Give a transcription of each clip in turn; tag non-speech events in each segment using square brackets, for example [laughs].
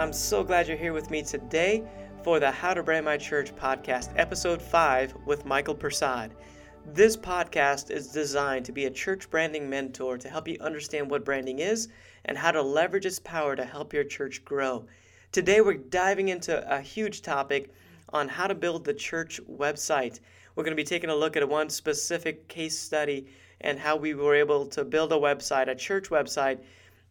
I'm so glad you're here with me today for the How to Brand My Church podcast, episode 5 with Michael Persaud. This podcast is designed to be a church branding mentor to help you understand what branding is and how to leverage its power to help your church grow. Today, we're diving into a huge topic on how to build the church website. We're going to be taking a look at one specific case study and how we were able to build a website, a church website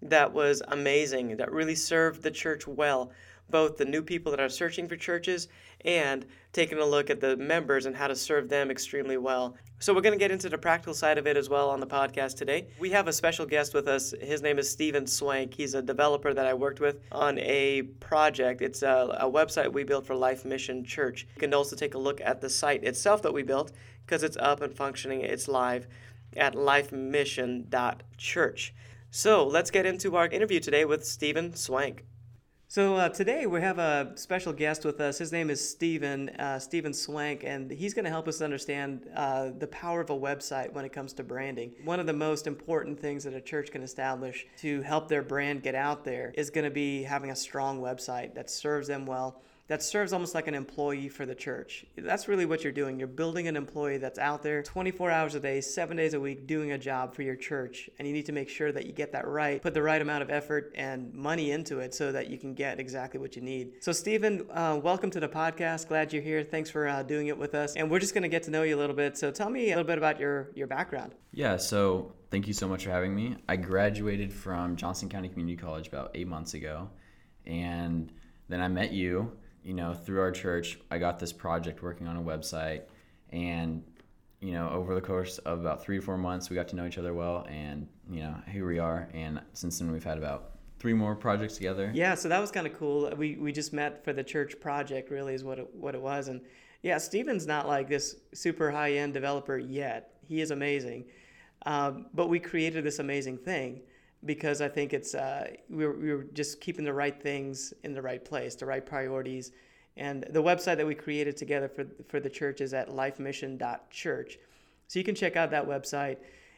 that was amazing, that really served the church well, both the new people that are searching for churches and taking a look at the members and how to serve them extremely well. So, we're going to get into the practical side of it as well on the podcast today. We have a special guest with us. His name is Steven Swank. He's a developer that I worked with on a project. It's a, a website we built for Life Mission Church. You can also take a look at the site itself that we built because it's up and functioning, it's live at lifemission.church. So let's get into our interview today with Steven Swank. So uh, today we have a special guest with us. His name is Steven uh, Steven Swank, and he's going to help us understand uh, the power of a website when it comes to branding. One of the most important things that a church can establish to help their brand get out there is going to be having a strong website that serves them well that serves almost like an employee for the church. That's really what you're doing. You're building an employee that's out there 24 hours a day, seven days a week, doing a job for your church. And you need to make sure that you get that right, put the right amount of effort and money into it so that you can get exactly what you need. So, Steven, uh, welcome to the podcast. Glad you're here. Thanks for uh, doing it with us. And we're just going to get to know you a little bit. So, tell me a little bit about your, your background. Yeah, so thank you so much for having me. I graduated from Johnson County Community College about eight months ago. And then I met you you know, through our church, I got this project working on a website, and you know, over the course of about three to four months, we got to know each other well, and you know, here we are. And since then, we've had about three more projects together. Yeah, so that was kind of cool. We we just met for the church project, really, is what it, what it was. And yeah, Steven's not like this super high end developer yet. He is amazing, um, but we created this amazing thing because I think it's uh, we, were, we just keeping the right things in the right place, the right priorities. And the website that we created together for, for the church is at lifemission.church. So you can check out that website.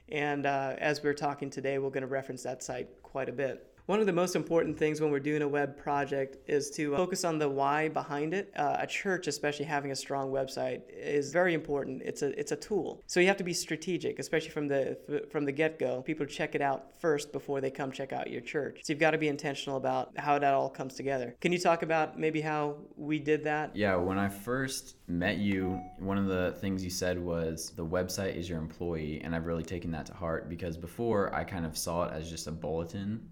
And uh, as we're talking today, we're going to reference that site quite a bit. One of the most important things when we're doing a web project is to uh, focus on the why behind it. Uh, a church, especially having a strong website, is very important. It's a it's a tool, so you have to be strategic, especially from the from the get go. People check it out first before they come check out your church. So you've got to be intentional about how that all comes together. Can you talk about maybe how we did that? Yeah, when I first met you, one of the things you said was the website is your employee, and I've really taken that to heart because before I kind of saw it as just a bulletin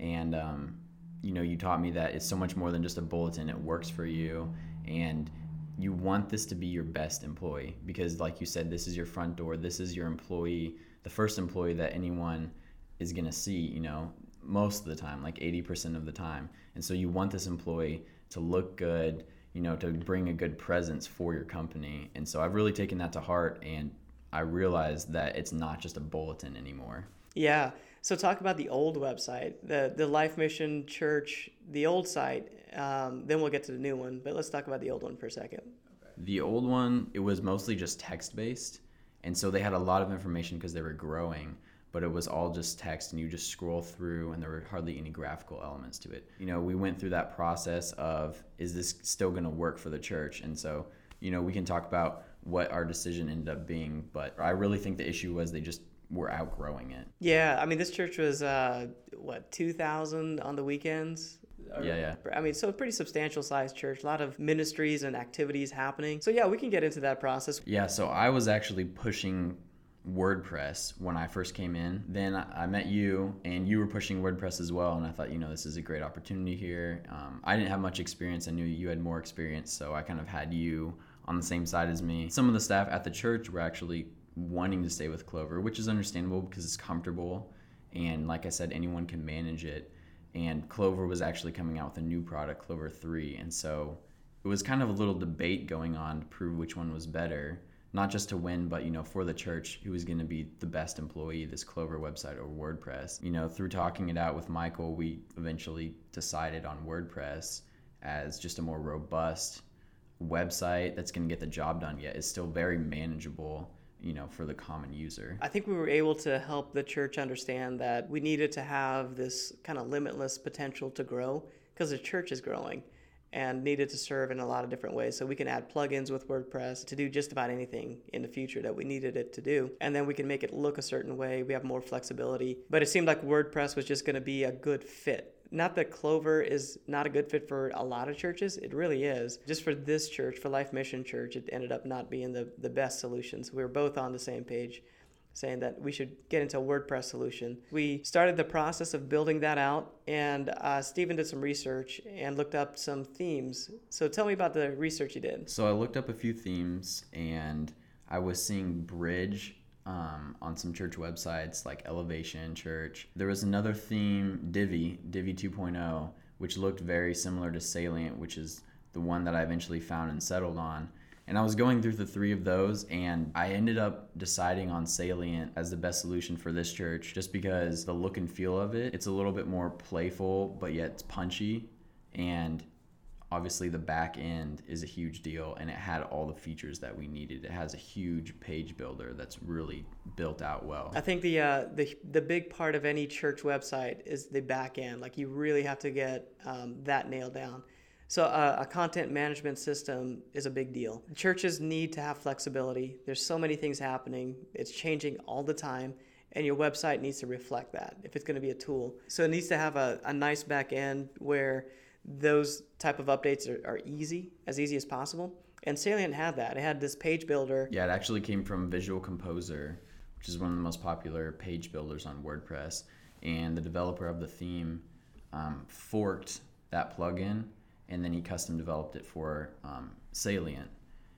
and um, you know you taught me that it's so much more than just a bulletin it works for you. And you want this to be your best employee because like you said this is your front door this is your employee the first employee that anyone is going to see you know most of the time like 80% of the time. And so you want this employee to look good you know to bring a good presence for your company. And so i've really taken that to heart and i realized that it's not just a bulletin anymore. Yeah so talk about the old website, the the Life Mission Church, the old site. Um, then we'll get to the new one. But let's talk about the old one for a second. The old one, it was mostly just text based, and so they had a lot of information because they were growing. But it was all just text, and you just scroll through, and there were hardly any graphical elements to it. You know, we went through that process of is this still going to work for the church? And so, you know, we can talk about what our decision ended up being, but I really think the issue was they just we're outgrowing it. Yeah, I mean, this church was uh, what two thousand on the weekends. Yeah, yeah. I mean, so a pretty substantial sized church, a lot of ministries and activities happening. So yeah, we can get into that process. Yeah, so I was actually pushing WordPress when I first came in. Then I met you, and you were pushing WordPress as well. And I thought, you know, this is a great opportunity here. Um, I didn't have much experience. I knew you had more experience, so I kind of had you on the same side as me. Some of the staff at the church were actually wanting to stay with Clover, which is understandable because it's comfortable. And like I said, anyone can manage it. And Clover was actually coming out with a new product, Clover 3. And so it was kind of a little debate going on to prove which one was better. Not just to win, but you know, for the church, who was going to be the best employee, this Clover website or WordPress. You know, through talking it out with Michael, we eventually decided on WordPress as just a more robust website that's going to get the job done. Yet it's still very manageable you know, for the common user. I think we were able to help the church understand that we needed to have this kind of limitless potential to grow because the church is growing and needed to serve in a lot of different ways. So we can add plugins with WordPress to do just about anything in the future that we needed it to do. And then we can make it look a certain way. We have more flexibility. But it seemed like WordPress was just going to be a good fit not that Clover is not a good fit for a lot of churches. It really is. Just for this church, for Life Mission Church, it ended up not being the, the best solution. So We were both on the same page saying that we should get into a WordPress solution. We started the process of building that out, and uh, Steven did some research and looked up some themes. So tell me about the research you did. So I looked up a few themes, and I was seeing Bridge um, on some church websites like Elevation Church. There was another theme, Divi, Divi 2.0, which looked very similar to Salient, which is the one that I eventually found and settled on. And I was going through the three of those, and I ended up deciding on Salient as the best solution for this church just because the look and feel of it, it's a little bit more playful, but yet it's punchy. And obviously the back end is a huge deal and it had all the features that we needed. It has a huge page builder that's really built out well. I think the uh, the, the big part of any church website is the back end. Like you really have to get um, that nailed down. So uh, a content management system is a big deal. Churches need to have flexibility. There's so many things happening. It's changing all the time and your website needs to reflect that if it's going to be a tool. So it needs to have a, a nice back end where those type of updates are, are easy, as easy as possible. And Salient had that. It had this page builder. Yeah, it actually came from Visual Composer, which is one of the most popular page builders on WordPress. And the developer of the theme um, forked that plugin, and then he custom developed it for um, Salient.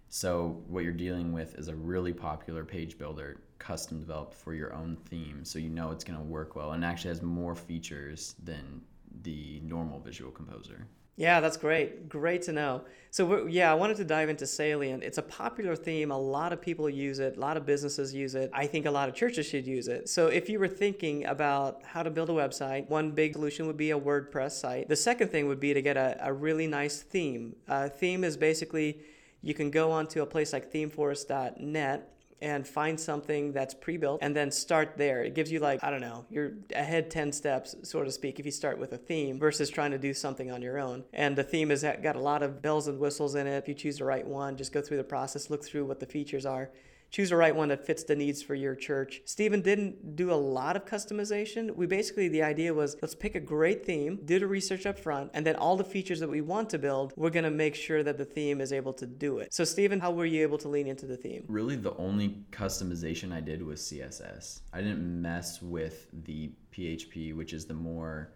So what you're dealing with is a really popular page builder, custom developed for your own theme, so you know it's going to work well, and actually has more features than the normal Visual Composer. Yeah, that's great. Great to know. So, yeah, I wanted to dive into Salient. It's a popular theme. A lot of people use it, a lot of businesses use it. I think a lot of churches should use it. So, if you were thinking about how to build a website, one big solution would be a WordPress site. The second thing would be to get a, a really nice theme. A theme is basically you can go onto a place like themeforest.net and find something that's pre-built and then start there. It gives you like, I don't know, you're ahead 10 steps, so to speak, if you start with a theme versus trying to do something on your own. And the theme has got a lot of bells and whistles in it. If you choose the right one, just go through the process, look through what the features are choose the right one that fits the needs for your church. Steven didn't do a lot of customization. We basically, the idea was let's pick a great theme, do the research up front, and then all the features that we want to build, we're going to make sure that the theme is able to do it. So, Steven, how were you able to lean into the theme? Really, the only customization I did was CSS. I didn't mess with the PHP, which is the more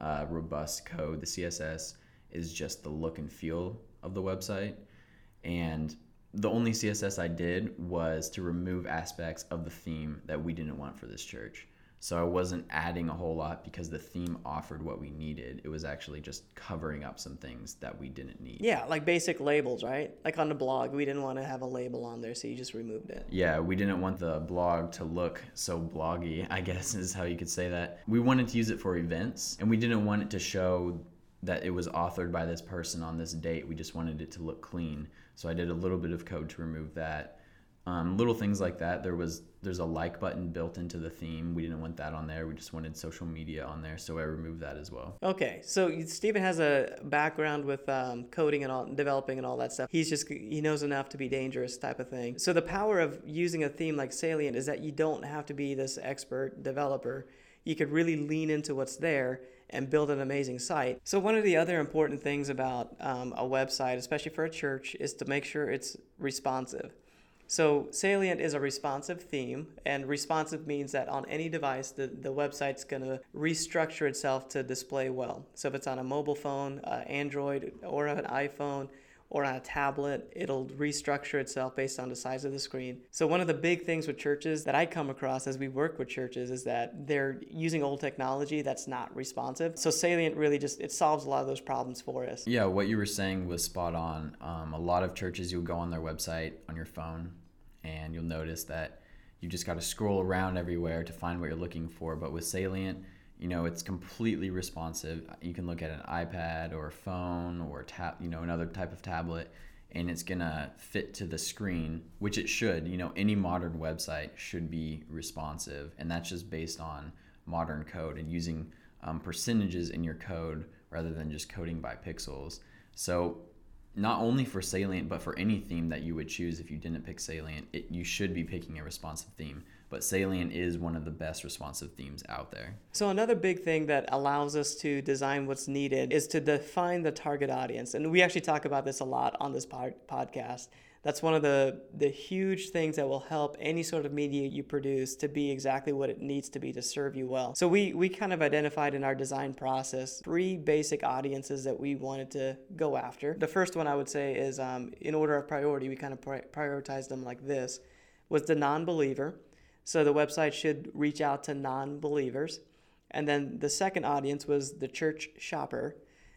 uh, robust code. The CSS is just the look and feel of the website. And the only CSS I did was to remove aspects of the theme that we didn't want for this church. So I wasn't adding a whole lot because the theme offered what we needed. It was actually just covering up some things that we didn't need. Yeah, like basic labels, right? Like on the blog, we didn't want to have a label on there, so you just removed it. Yeah, we didn't want the blog to look so bloggy, [laughs] I guess is how you could say that. We wanted to use it for events, and we didn't want it to show that it was authored by this person on this date. We just wanted it to look clean. So I did a little bit of code to remove that. Um, little things like that. There was there's a like button built into the theme. We didn't want that on there. We just wanted social media on there, so I removed that as well. Okay, so Steven has a background with um, coding and all, developing and all that stuff. He's just he knows enough to be dangerous type of thing. So the power of using a theme like Salient is that you don't have to be this expert developer. You could really lean into what's there and build an amazing site. So, one of the other important things about um, a website, especially for a church, is to make sure it's responsive. So, Salient is a responsive theme, and responsive means that on any device, the, the website's going to restructure itself to display well. So, if it's on a mobile phone, uh, Android, or an iPhone, or on a tablet, it'll restructure itself based on the size of the screen. So, one of the big things with churches that I come across as we work with churches is that they're using old technology that's not responsive. So, Salient really just it solves a lot of those problems for us. Yeah, what you were saying was spot on. Um, a lot of churches, you'll go on their website on your phone and you'll notice that you just got to scroll around everywhere to find what you're looking for. But with Salient, you know it's completely responsive you can look at an ipad or a phone or tab you know another type of tablet and it's gonna fit to the screen, which it should. You know, any modern website should be responsive, and that's just based on modern code and using um, percentages in your code rather than just coding by pixels. So not only for Salient, but for any theme that you would choose if you didn't pick Salient, it, you should be picking a responsive theme. But Salient is one of the best responsive themes out there. So, another big thing that allows us to design what's needed is to define the target audience. And we actually talk about this a lot on this pod- podcast that's one of the the huge things that will help any sort of media you produce to be exactly what it needs to be to serve you well. So we we kind of identified in our design process three basic audiences that we wanted to go after. The first one I would say is um, in order of priority, we kind of pri- prioritized them like this: was the non-believer. So the website should reach out to non-believers. And then the second audience was the church shopper.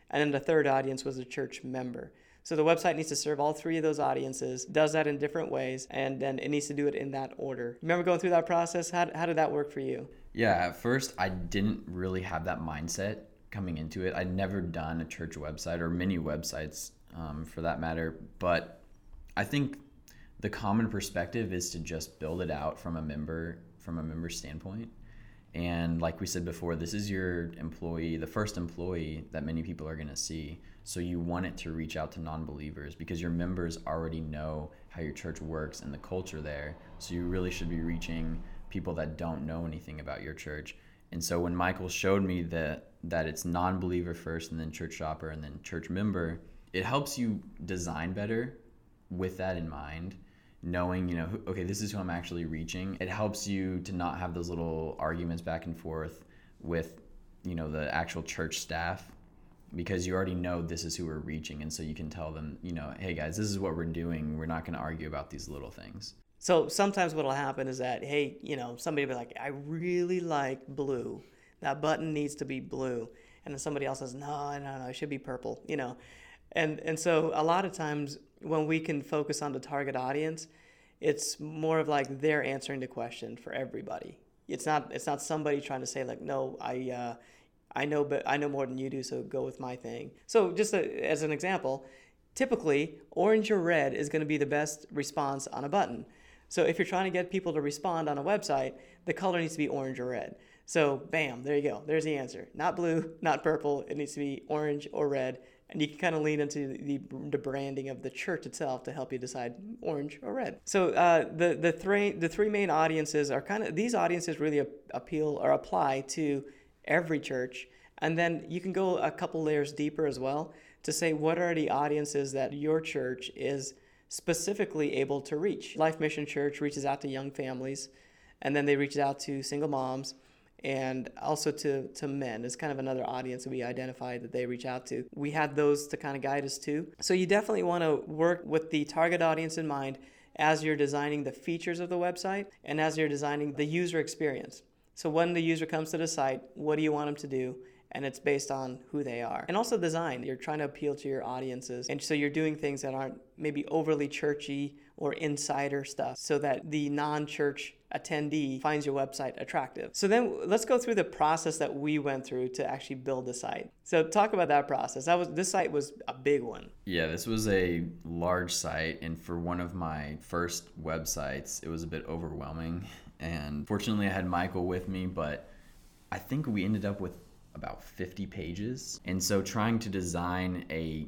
And then the third audience was the church member. So the website needs to serve all three of those audiences, does that in different ways, and then it needs to do it in that order. Remember going through that process? How, how did that work for you? Yeah, at first I didn't really have that mindset coming into it. I'd never done a church website or many websites um, for that matter, but I think the common perspective is to just build it out from a member from a member standpoint and like we said before, this is your employee, the first employee that many people are going to see. So you want it to reach out to non believers because your members already know how your church works and the culture there. So you really should be reaching people that don't know anything about your church. And so when Michael showed me that that it's non-believer first and then church shopper and then church member, it helps you design better with that in mind knowing, you know, okay, this is who I'm actually reaching. It helps you to not have those little arguments back and forth with, you know, the actual church staff because you already know this is who we're reaching. And so you can tell them, you know, hey guys, this is what we're doing. We're not going to argue about these little things. So sometimes what'll happen is that, hey, you know, somebody will be like, I really like blue. That button needs to be blue. And then somebody else says, no, no, no, it should be purple, you know. And, and so a lot of times when we can focus on the target audience, it's more of like they're answering the question for everybody. It's not it's not somebody trying to say like no I uh, I know but I know more than you do so go with my thing. So just a, as an example, typically orange or red is going to be the best response on a button. So if you're trying to get people to respond on a website, the color needs to be orange or red. So bam, there you go. There's the answer. Not blue, [laughs] not purple. It needs to be orange or red and you can kind of lean into the, the branding of the church itself to help you decide orange or red. So uh, the the three the three main audiences are kind of these audiences really appeal or apply to every church, and then you can go a couple layers deeper as well to say what are the audiences that your church is specifically able to reach. Life Mission Church reaches out to young families, and then they reach out to single moms and also to, to men is kind of another audience that we identified that they reach out to. We had those to kind of guide us too. So you definitely want to work with the target audience in mind as you're designing the features of the website and as you're designing the user experience. So when the user comes to the site, what do you want them to do? And it's based on who they are. And also design. You're trying to appeal to your audiences. And so you're doing things that aren't maybe overly churchy or insider stuff so that the non church attendee finds your website attractive. So then let's go through the process that we went through to actually build the site. So talk about that process. That was this site was a big one. Yeah, this was a large site and for one of my first websites, it was a bit overwhelming and fortunately I had Michael with me, but I think we ended up with about 50 pages. And so trying to design a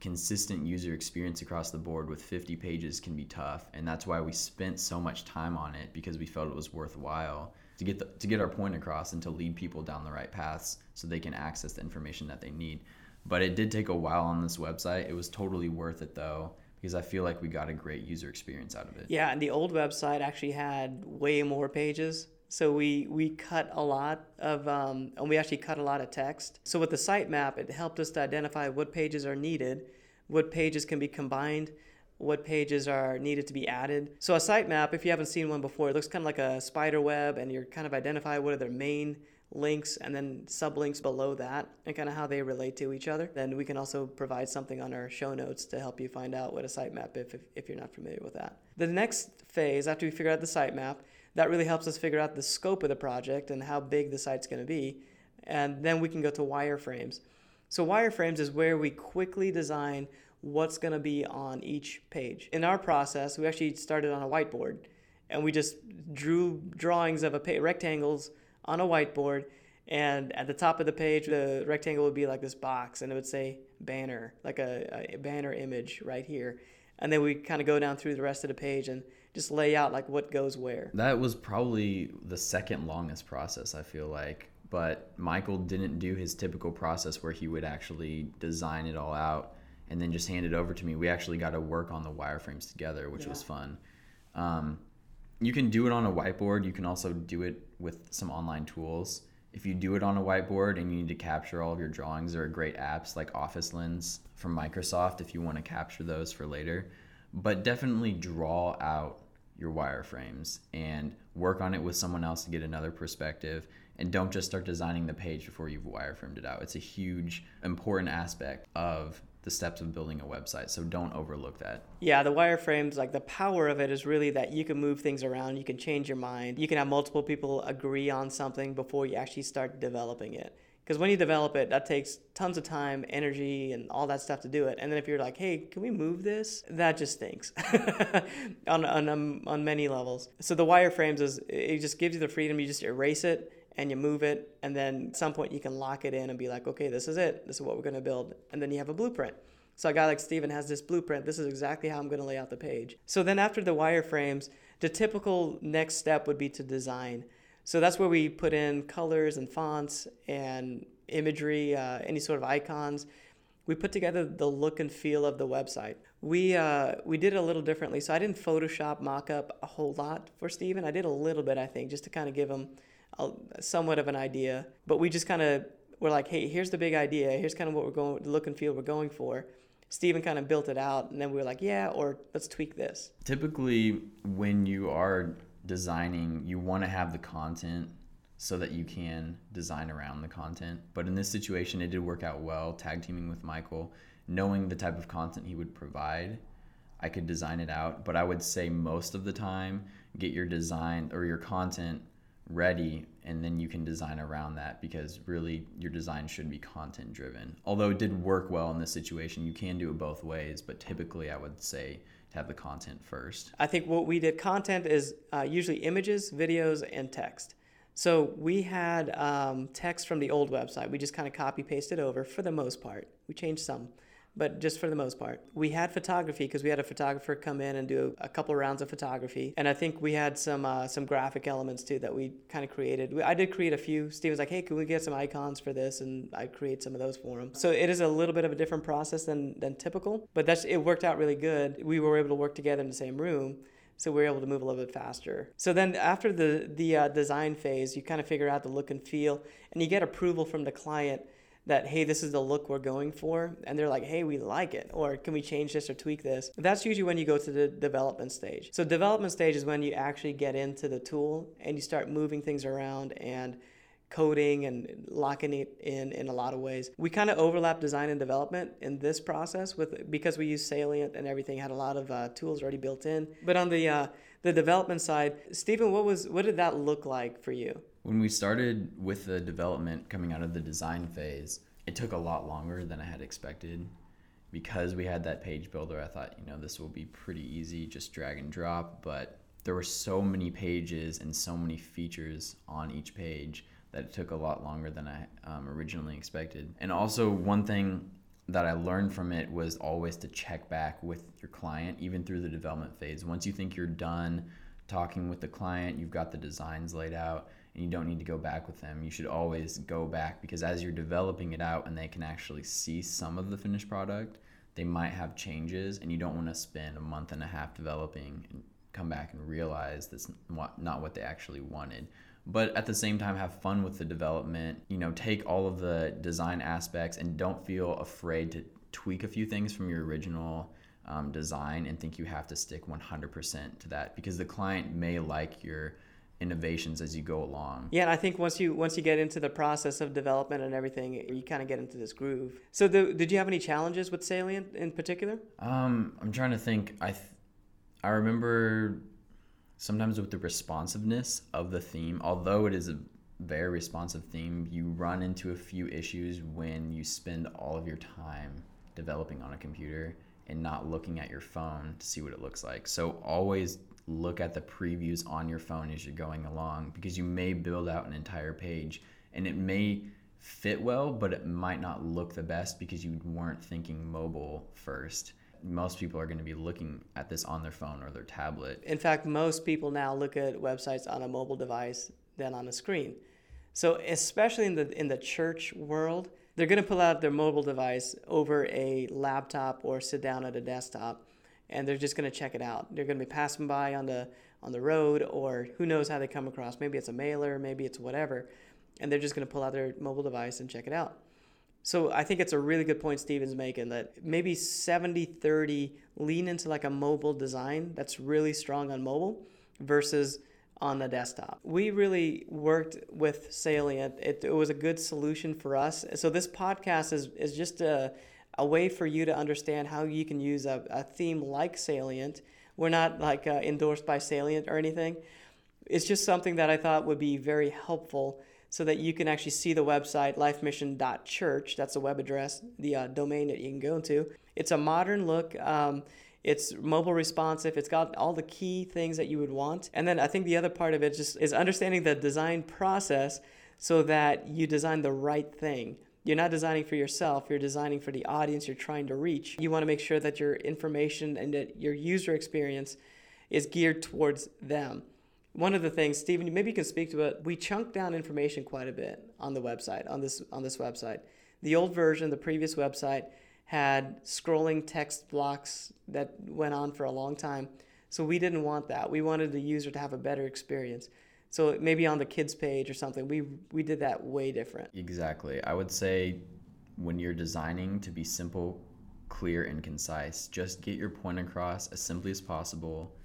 consistent user experience across the board with 50 pages can be tough and that's why we spent so much time on it because we felt it was worthwhile to get the, to get our point across and to lead people down the right paths so they can access the information that they need but it did take a while on this website it was totally worth it though because I feel like we got a great user experience out of it. Yeah, and the old website actually had way more pages. So we we cut a lot of um, and we actually cut a lot of text. So with the sitemap, it helped us to identify what pages are needed, what pages can be combined, what pages are needed to be added. So a sitemap, if you haven't seen one before, it looks kind of like a spider web, and you're kind of identify what are their main links and then sublinks below that and kind of how they relate to each other. Then we can also provide something on our show notes to help you find out what a sitemap is if, if you're not familiar with that. The next phase, after we figure out the sitemap, that really helps us figure out the scope of the project and how big the site's going to be. And then we can go to wireframes. So, wireframes is where we quickly design what's going to be on each page. In our process, we actually started on a whiteboard and we just drew drawings of a pa- rectangles on a whiteboard and at the top of the page the rectangle would be like this box and it would say banner like a, a banner image right here and then we kind of go down through the rest of the page and just lay out like what goes where That was probably the second longest process, I feel like. But Michael didn't do his typical process where he would actually design it all out and then just hand it over to me. We actually got to work on the wireframes together, which was fun. Um, you can do it on a whiteboard. You can also do it with some online tools. If you do it on a whiteboard and you need to capture all of your drawings, there are great apps like Office Lens from Microsoft if you want to capture those for later. But definitely draw out your wireframes and work on it with someone else to get another perspective. And don't just start designing the page before you've wireframed it out. It's a huge, important aspect of the steps of building a website. So don't overlook that. Yeah, the wireframes, like the power of it is really that you can move things around, you can change your mind, you can have multiple people agree on something before you actually start developing it. Because when you develop it, that takes tons of time, energy, and all that stuff to do it. And then if you're like, hey, can we move this? That just stinks [laughs] on, on, um, on many levels. So the wireframes is, it just gives you the freedom. You just erase it and you move it. And then at some point you can lock it in and be like, okay, this is it. This is what we're going to build. And then you have a blueprint. So a guy like Steven has this blueprint. This is exactly how I'm going to lay out the page. So then after the wireframes, the typical next step would be to design. So that's where we put in colors and fonts and imagery, uh, any sort of icons. We put together the look and feel of the website. We uh, we did it a little differently. So I didn't Photoshop mock up a whole lot for Steven. I did a little bit, I think, just to kind of give him a, somewhat of an idea. But we just kind of were like, hey, here's the big idea. Here's kind of what we're going, the look and feel we're going for. Steven kind of built it out, and then we were like, yeah, or let's tweak this. Typically, when you are designing, you want to have the content so that you can design around the content. But in this situation, it did work out well, tag teaming with Michael, knowing the type of content he would provide. I could design it out, but I would say most of the time, get your design or your content ready and then you can design around that because really your design should be content driven. Although it did work well in this situation, you can do it both ways, but typically I would say have the content first. I think what we did content is uh, usually images, videos, and text. So we had um, text from the old website. We just kind of copy pasted over for the most part. We changed some, but just for the most part. We had photography because we had a photographer come in and do a couple rounds of photography, and I think we had some uh, some graphic elements too that we kind of created. I did create a few. Steve was like, "Hey, can we get some icons for this?" And I create some of those for him. So it is a little bit of a different process than than typical, but that's it worked out really good. We were able to work together in the same room so we are able to move a little bit faster. So then after the the uh, design phase, you kind of figure out the look and feel, and you get approval from the client that hey, this is the look we're going for, and they're like, hey, we like it, or can we change this or tweak this? That's usually when you go to the development stage. So development stage is when you actually get into the tool and you start moving things around and coding and locking it in in a lot of ways. We kind of overlap design and development in this process with because we use Salient and everything had a lot of uh, tools already built in. But on the uh, the development side, Steven, what was what did that look like for you? When we started with the development coming out of the design phase, it took a lot longer than I had expected. Because we had that page builder, I thought, you know, this will be pretty easy, just drag and drop. But there were so many pages and so many features on each page that it took a lot longer than I um, originally expected. And also, one thing that I learned from it was always to check back with your client, even through the development phase. Once you think you're done talking with the client, you've got the designs laid out, and you don't need to go back with them. You should always go back because as you're developing it out and they can actually see some of the finished product, they might have changes, and you don't want to spend a month and a half developing and come back and realize that's not what they actually wanted but at the same time have fun with the development you know take all of the design aspects and don't feel afraid to tweak a few things from your original um, design and think you have to stick 100% to that because the client may like your innovations as you go along. Yeah, and I think once you once you get into the process of development and everything, you kind of get into this groove. So, the, did you have any challenges with Salient in particular? Um, I'm trying to think. I th- I remember sometimes with the responsiveness of the theme, although it is a very responsive theme, you run into a few issues when you spend all of your time developing on a computer and not looking at your phone to see what it looks like. So always look at the previews on your phone as you're going along because you may build out an entire page and it may fit well, but it might not look the best because you weren't thinking mobile first. Most people are going to be looking at this on their phone or their tablet. In fact, most people now look at websites on a mobile device than on a screen. So, especially in the in the church world, they're going to pull out their mobile device over a laptop or sit down at a desktop and they're just going to check it out. They're going to be passing by on the on the road or who knows how they come across. Maybe it's a mailer, maybe it's whatever, and they're just going to pull out their mobile device and check it out. So I think it's a really good point Steven's making that maybe 70-30 lean into like a mobile design that's really strong on mobile versus on the desktop. We really worked with Salient. It, it was a good solution for us. So this podcast is, is just a a way for you to understand how you can use a, a theme like Salient. We're not like uh, endorsed by Salient or anything. It's just something that I thought would be very helpful so that you can actually see the website lifemission.church. That's the web address, the uh, domain that you can go to. It's a modern look. Um, it's mobile responsive. It's got all the key things that you would want. And then I think the other part of it just is understanding the design process so that you design the right thing. You're not designing for yourself, you're designing for the audience you're trying to reach. You want to make sure that your information and that your user experience is geared towards them. One of the things, Steven, maybe you can speak to it. We chunk down information quite a bit on the website, on this on this website. The old version, the previous website, had scrolling text blocks that went on for a long time. So we didn't want that. We wanted the user to have a better experience. So maybe on the kids page or something, we we did that way different. Exactly. I would say when you're designing to be simple, clear and concise, just get your point across as simply as possible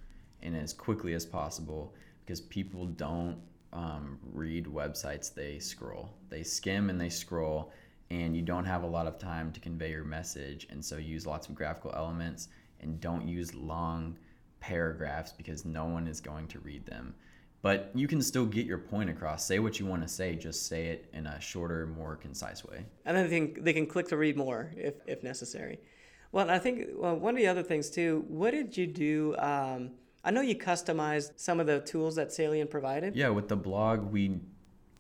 and as quickly as possible because people don't um, read websites, they scroll. They skim and they scroll and you don't have a lot of time to convey your message and so use lots of graphical elements and don't use long paragraphs because no one is going to read them but you can still get your point across. Say what you want to say, just say it in a shorter, more concise way. And then they can, they can click to read more if, if necessary. Well, I think well, one of the other things too, what did you do? Um, I know you customized some of the tools that Salient provided. Yeah, with the blog, we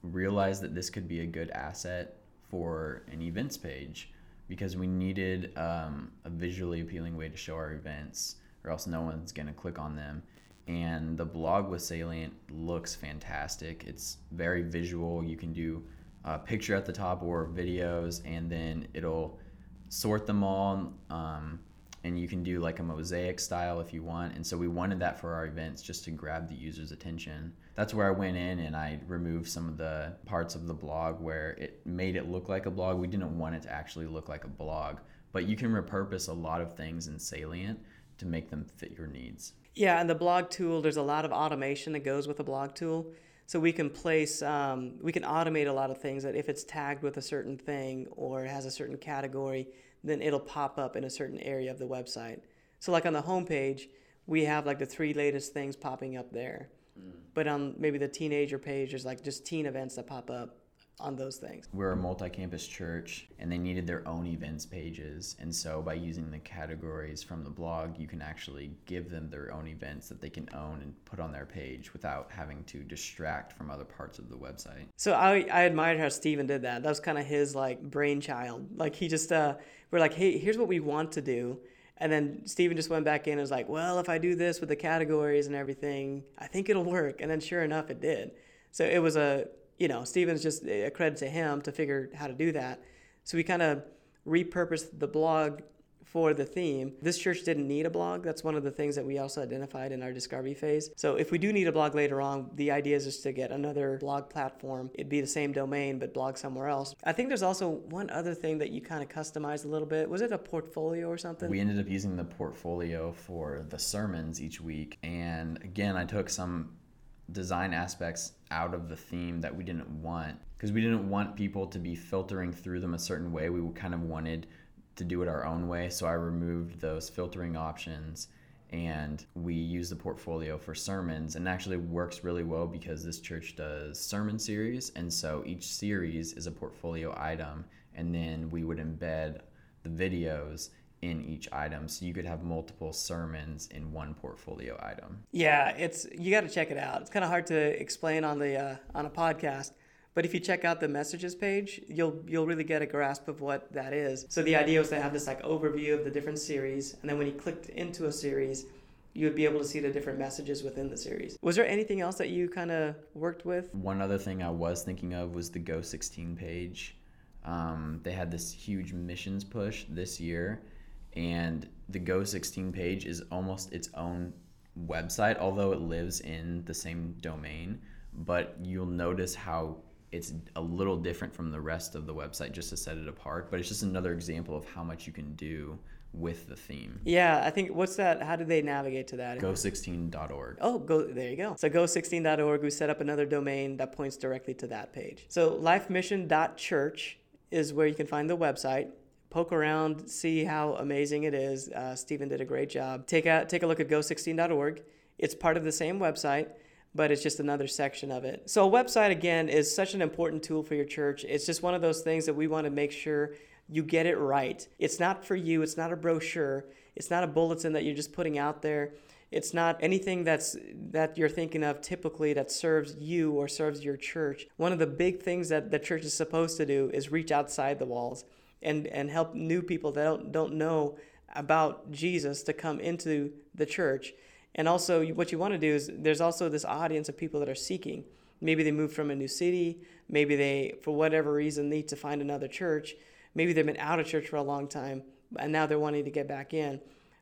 realized that this could be a good asset for an events page because we needed um, a visually appealing way to show our events, or else no one's going to click on them and the blog with Salient looks fantastic. It's very visual. You can do a picture at the top or videos, and then it'll sort them all. Um, and you can do like a mosaic style if you want. And so we wanted that for our events just to grab the user's attention. That's where I went in and I removed some of the parts of the blog where it made it look like a blog. We didn't want it to actually look like a blog, but you can repurpose a lot of things in Salient to make them fit your needs. Yeah, and the blog tool, there's a lot of automation that goes with the blog tool. So we can place, um, we can automate a lot of things that if it's tagged with a certain thing or it has a certain category, then it'll pop up in a certain area of the website. So like on the homepage, we have like the three latest things popping up there. Mm. But on maybe the teenager page, there's like just teen events that pop up on those things. We're a multi campus church and they needed their own events pages. And so by using the categories from the blog, you can actually give them their own events that they can own and put on their page without having to distract from other parts of the website. So I, I admired how Steven did that. That was kind of his like brainchild. Like he just, uh, we're like, hey, here's what we want to do. And then Steven just went back in and was like, well, if I do this with the categories and everything, I think it'll work. And then sure enough, it did. So it was a you know, Steven's just eh, a credit to him to figure how to do that. So we kind of repurposed the blog for the theme. This church didn't need a blog. That's one of the things that we also identified in our discovery phase. So if we do need a blog later on, the idea is just to get another blog platform. It'd be the same domain, but blog somewhere else. I think there's also one other thing that you kind of customized a little bit. Was it a portfolio or something? We ended up using the portfolio for the sermons each week. And again, I took some design aspects out of the theme that we didn't want because we didn't want people to be filtering through them a certain way. We kind of wanted to do it our own way. So I removed those filtering options and we use the portfolio for sermons and actually works really well because this church does sermon series and so each series is a portfolio item and then we would embed the videos in each item so you could have multiple sermons in one portfolio item yeah it's you got to check it out it's kind of hard to explain on the uh, on a podcast but if you check out the messages page you'll you'll really get a grasp of what that is so the idea was to have this like overview of the different series and then when you clicked into a series you would be able to see the different messages within the series. Was there anything else that you kind of worked with? One other thing I was thinking of was the Go 16 page. Um, they had this huge missions push this year, and the Go 16 page is almost its own website, although it lives in the same domain. But you'll notice how it's a little different from the rest of the website just to set it apart. But it's just another example of how much you can do with the theme. Yeah, I think what's that? How do they navigate to that? Go16.org. Oh, go there you go. So go16.org, we set up another domain that points directly to that page. So lifemission.church is where you can find the website. Poke around, see how amazing it is. Uh, Steven did a great job. Take a take a look at go16.org. It's part of the same website, but it's just another section of it. So a website again is such an important tool for your church. It's just one of those things that we want to make sure you get it right. It's not for you. It's not a brochure. It's not a bulletin that you're just putting out there. It's not anything that's that you're thinking of typically that serves you or serves your church. One of the big things that the church is supposed to do is reach outside the walls and and help new people that don't don't know about Jesus to come into the church. And also what you want to do is there's also this audience of people that are seeking. Maybe they moved from a new city, maybe they for whatever reason need to find another church. Maybe they've been out of church for a long time and now they're wanting to get back in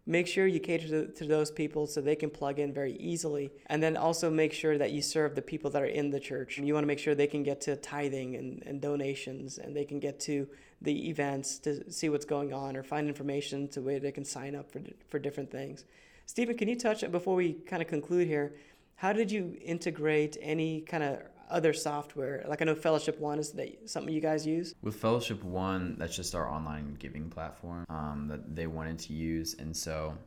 make sure you cater to, to, those people so they can plug in very easily and then also make sure that you serve the people that are in the church you want to make sure they can get to tithing and, and donations and they can get to the events to see what's going on or find information to where they can sign up for, for different things steven can you touch on before we kind of conclude here how did you integrate any kind of other software? Like I know Fellowship One is that something you guys use? With Fellowship One, that's just our online giving platform um, that they wanted to use, and so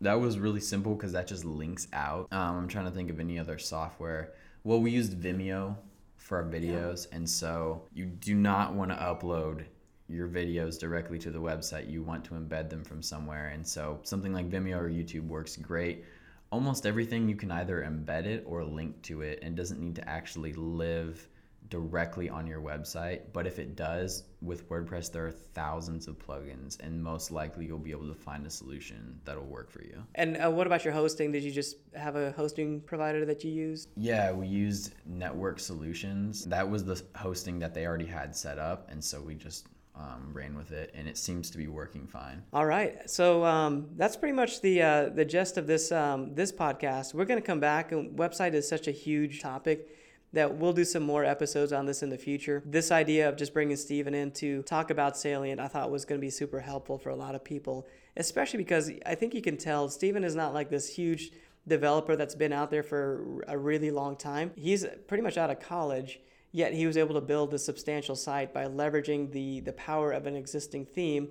that was really simple because that just links out. Um, I'm trying to think of any other software. Well, we used Vimeo for our videos, yeah. and so you do not want to upload your videos directly to the website. You want to embed them from somewhere, and so something like Vimeo or YouTube works great almost everything you can either embed it or link to it and doesn't need to actually live directly on your website. But if it does, with WordPress, there are thousands of plugins, and most likely you'll be able to find a solution that'll work for you. And uh, what about your hosting? Did you just have a hosting provider that you used? Yeah, we used Network Solutions. That was the hosting that they already had set up, and so we just um, ran with it, and it seems to be working fine. All right, so um, that's pretty much the uh, the gist of this um, this podcast. We're going to come back, and website is such a huge topic that we'll do some more episodes on this in the future. This idea of just bringing Steven in to talk about Salient, I thought was going to be super helpful for a lot of people, especially because I think you can tell Steven is not like this huge developer that's been out there for a really long time. He's pretty much out of college Yet he was able to build a substantial site by leveraging the, the power of an existing theme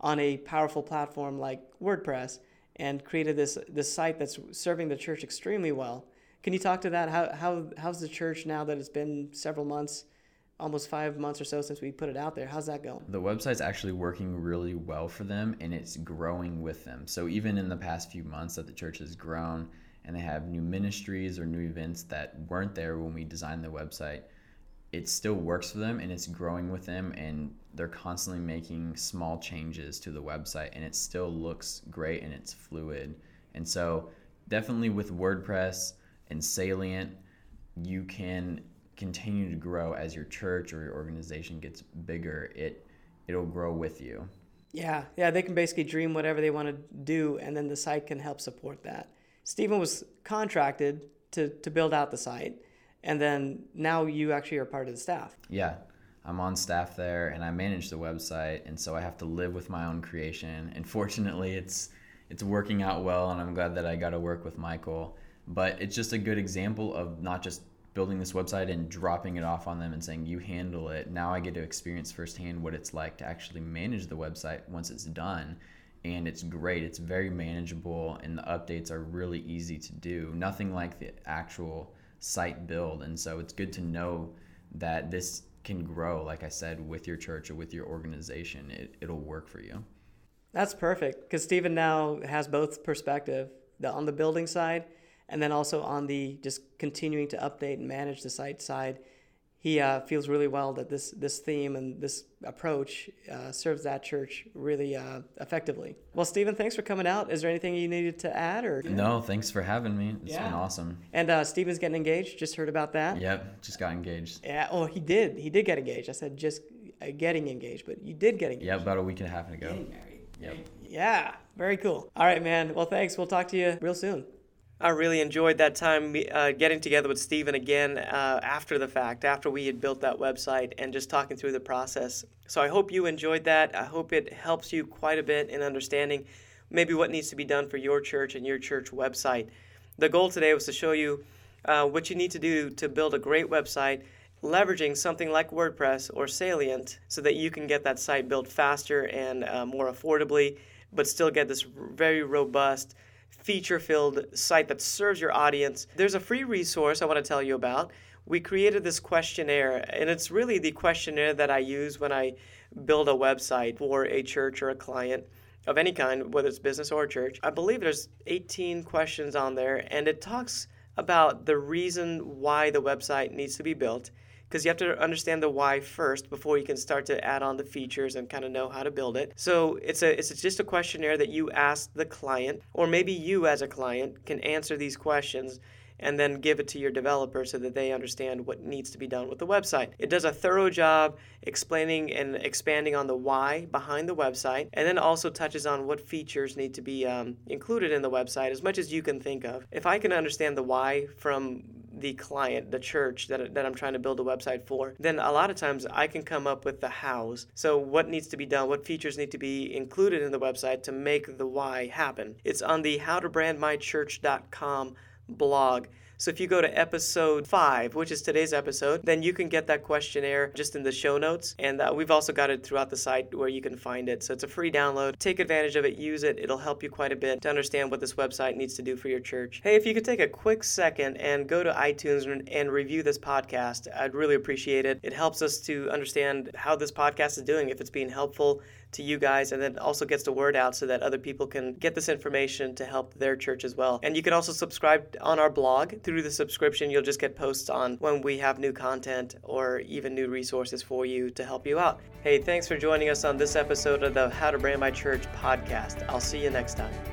on a powerful platform like WordPress and created this, this site that's serving the church extremely well. Can you talk to that? How, how, how's the church now that it's been several months, almost five months or so since we put it out there? How's that going? The website's actually working really well for them and it's growing with them. So even in the past few months that the church has grown and they have new ministries or new events that weren't there when we designed the website, it still works for them and it's growing with them and they're constantly making small changes to the website and it still looks great and it's fluid. And so definitely with WordPress and Salient, you can continue to grow as your church or your organization gets bigger. It it'll grow with you. Yeah, yeah, they can basically dream whatever they want to do and then the site can help support that. Steven was contracted to, to build out the site and then now you actually are part of the staff. Yeah, I'm on staff there, and I manage the website, and so I have to live with my own creation. And fortunately, it's it's working out well, and I'm glad that I got to work with Michael. But it's just a good example of not just building this website and dropping it off on them and saying you handle it. Now I get to experience firsthand what it's like to actually manage the website once it's done. And it's great. It's very manageable, and the updates are really easy to do. Nothing like the actual site build. And so it's good to know that this can grow, like I said, with your church or with your organization. It, it'll work for you. That's perfect because Steven now has both perspective the, on the building side and then also on the just continuing to update and manage the site side he uh, feels really well that this this theme and this approach uh, serves that church really uh, effectively. Well, Steven, thanks for coming out. Is there anything you needed to add or? No, thanks for having me. It's yeah. been awesome. And uh, Steven's getting engaged. Just heard about that. Yep, just got engaged. Yeah. Oh, he did. He did get engaged. I said just uh, getting engaged, but you did get engaged. Yeah, about a week and a half ago. Getting married. Yep. Yeah. Very cool. All right, man. Well, thanks. We'll talk to you real soon. I really enjoyed that time uh, getting together with Steven again uh, after the fact, after we had built that website and just talking through the process. So I hope you enjoyed that. I hope it helps you quite a bit in understanding maybe what needs to be done for your church and your church website. The goal today was to show you uh, what you need to do to build a great website leveraging something like WordPress or Salient so that you can get that site built faster and uh, more affordably, but still get this very robust feature filled site that serves your audience. There's a free resource I want to tell you about. We created this questionnaire, and it's really the questionnaire that I use when I build a website for a church or a client of any kind, whether it's business or church. I believe there's 18 questions on there, and it talks about the reason why the website needs to be built because you have to understand the why first before you can start to add on the features and kind of know how to build it. So it's a it's just a questionnaire that you ask the client, or maybe you as a client can answer these questions and then give it to your developer so that they understand what needs to be done with the website. It does a thorough job explaining and expanding on the why behind the website, and then also touches on what features need to be um, included in the website as much as you can think of. If I can understand the why from the client, the church that, that I'm trying to build a website for, then a lot of times I can come up with the hows. So, what needs to be done, what features need to be included in the website to make the why happen. It's on the howtobrandmychurch.com blog. So if you go to episode five, which is today's episode, then you can get that questionnaire just in the show notes. And uh, we've also got it throughout the site where you can find it. So it's a free download. Take advantage of it, use it. It'll help you quite a bit to understand what this website needs to do for your church. Hey, if you could take a quick second and go to iTunes and, and review this podcast, I'd really appreciate it. It helps us to understand how this podcast is doing, if it's being helpful to you guys, and then also gets the word out so that other people can get this information to help their church as well. And you can also subscribe on our blog. Through the subscription, you'll just get posts on when we have new content or even new resources for you to help you out. Hey, thanks for joining us on this episode of the How to Brand My Church podcast. I'll see you next time.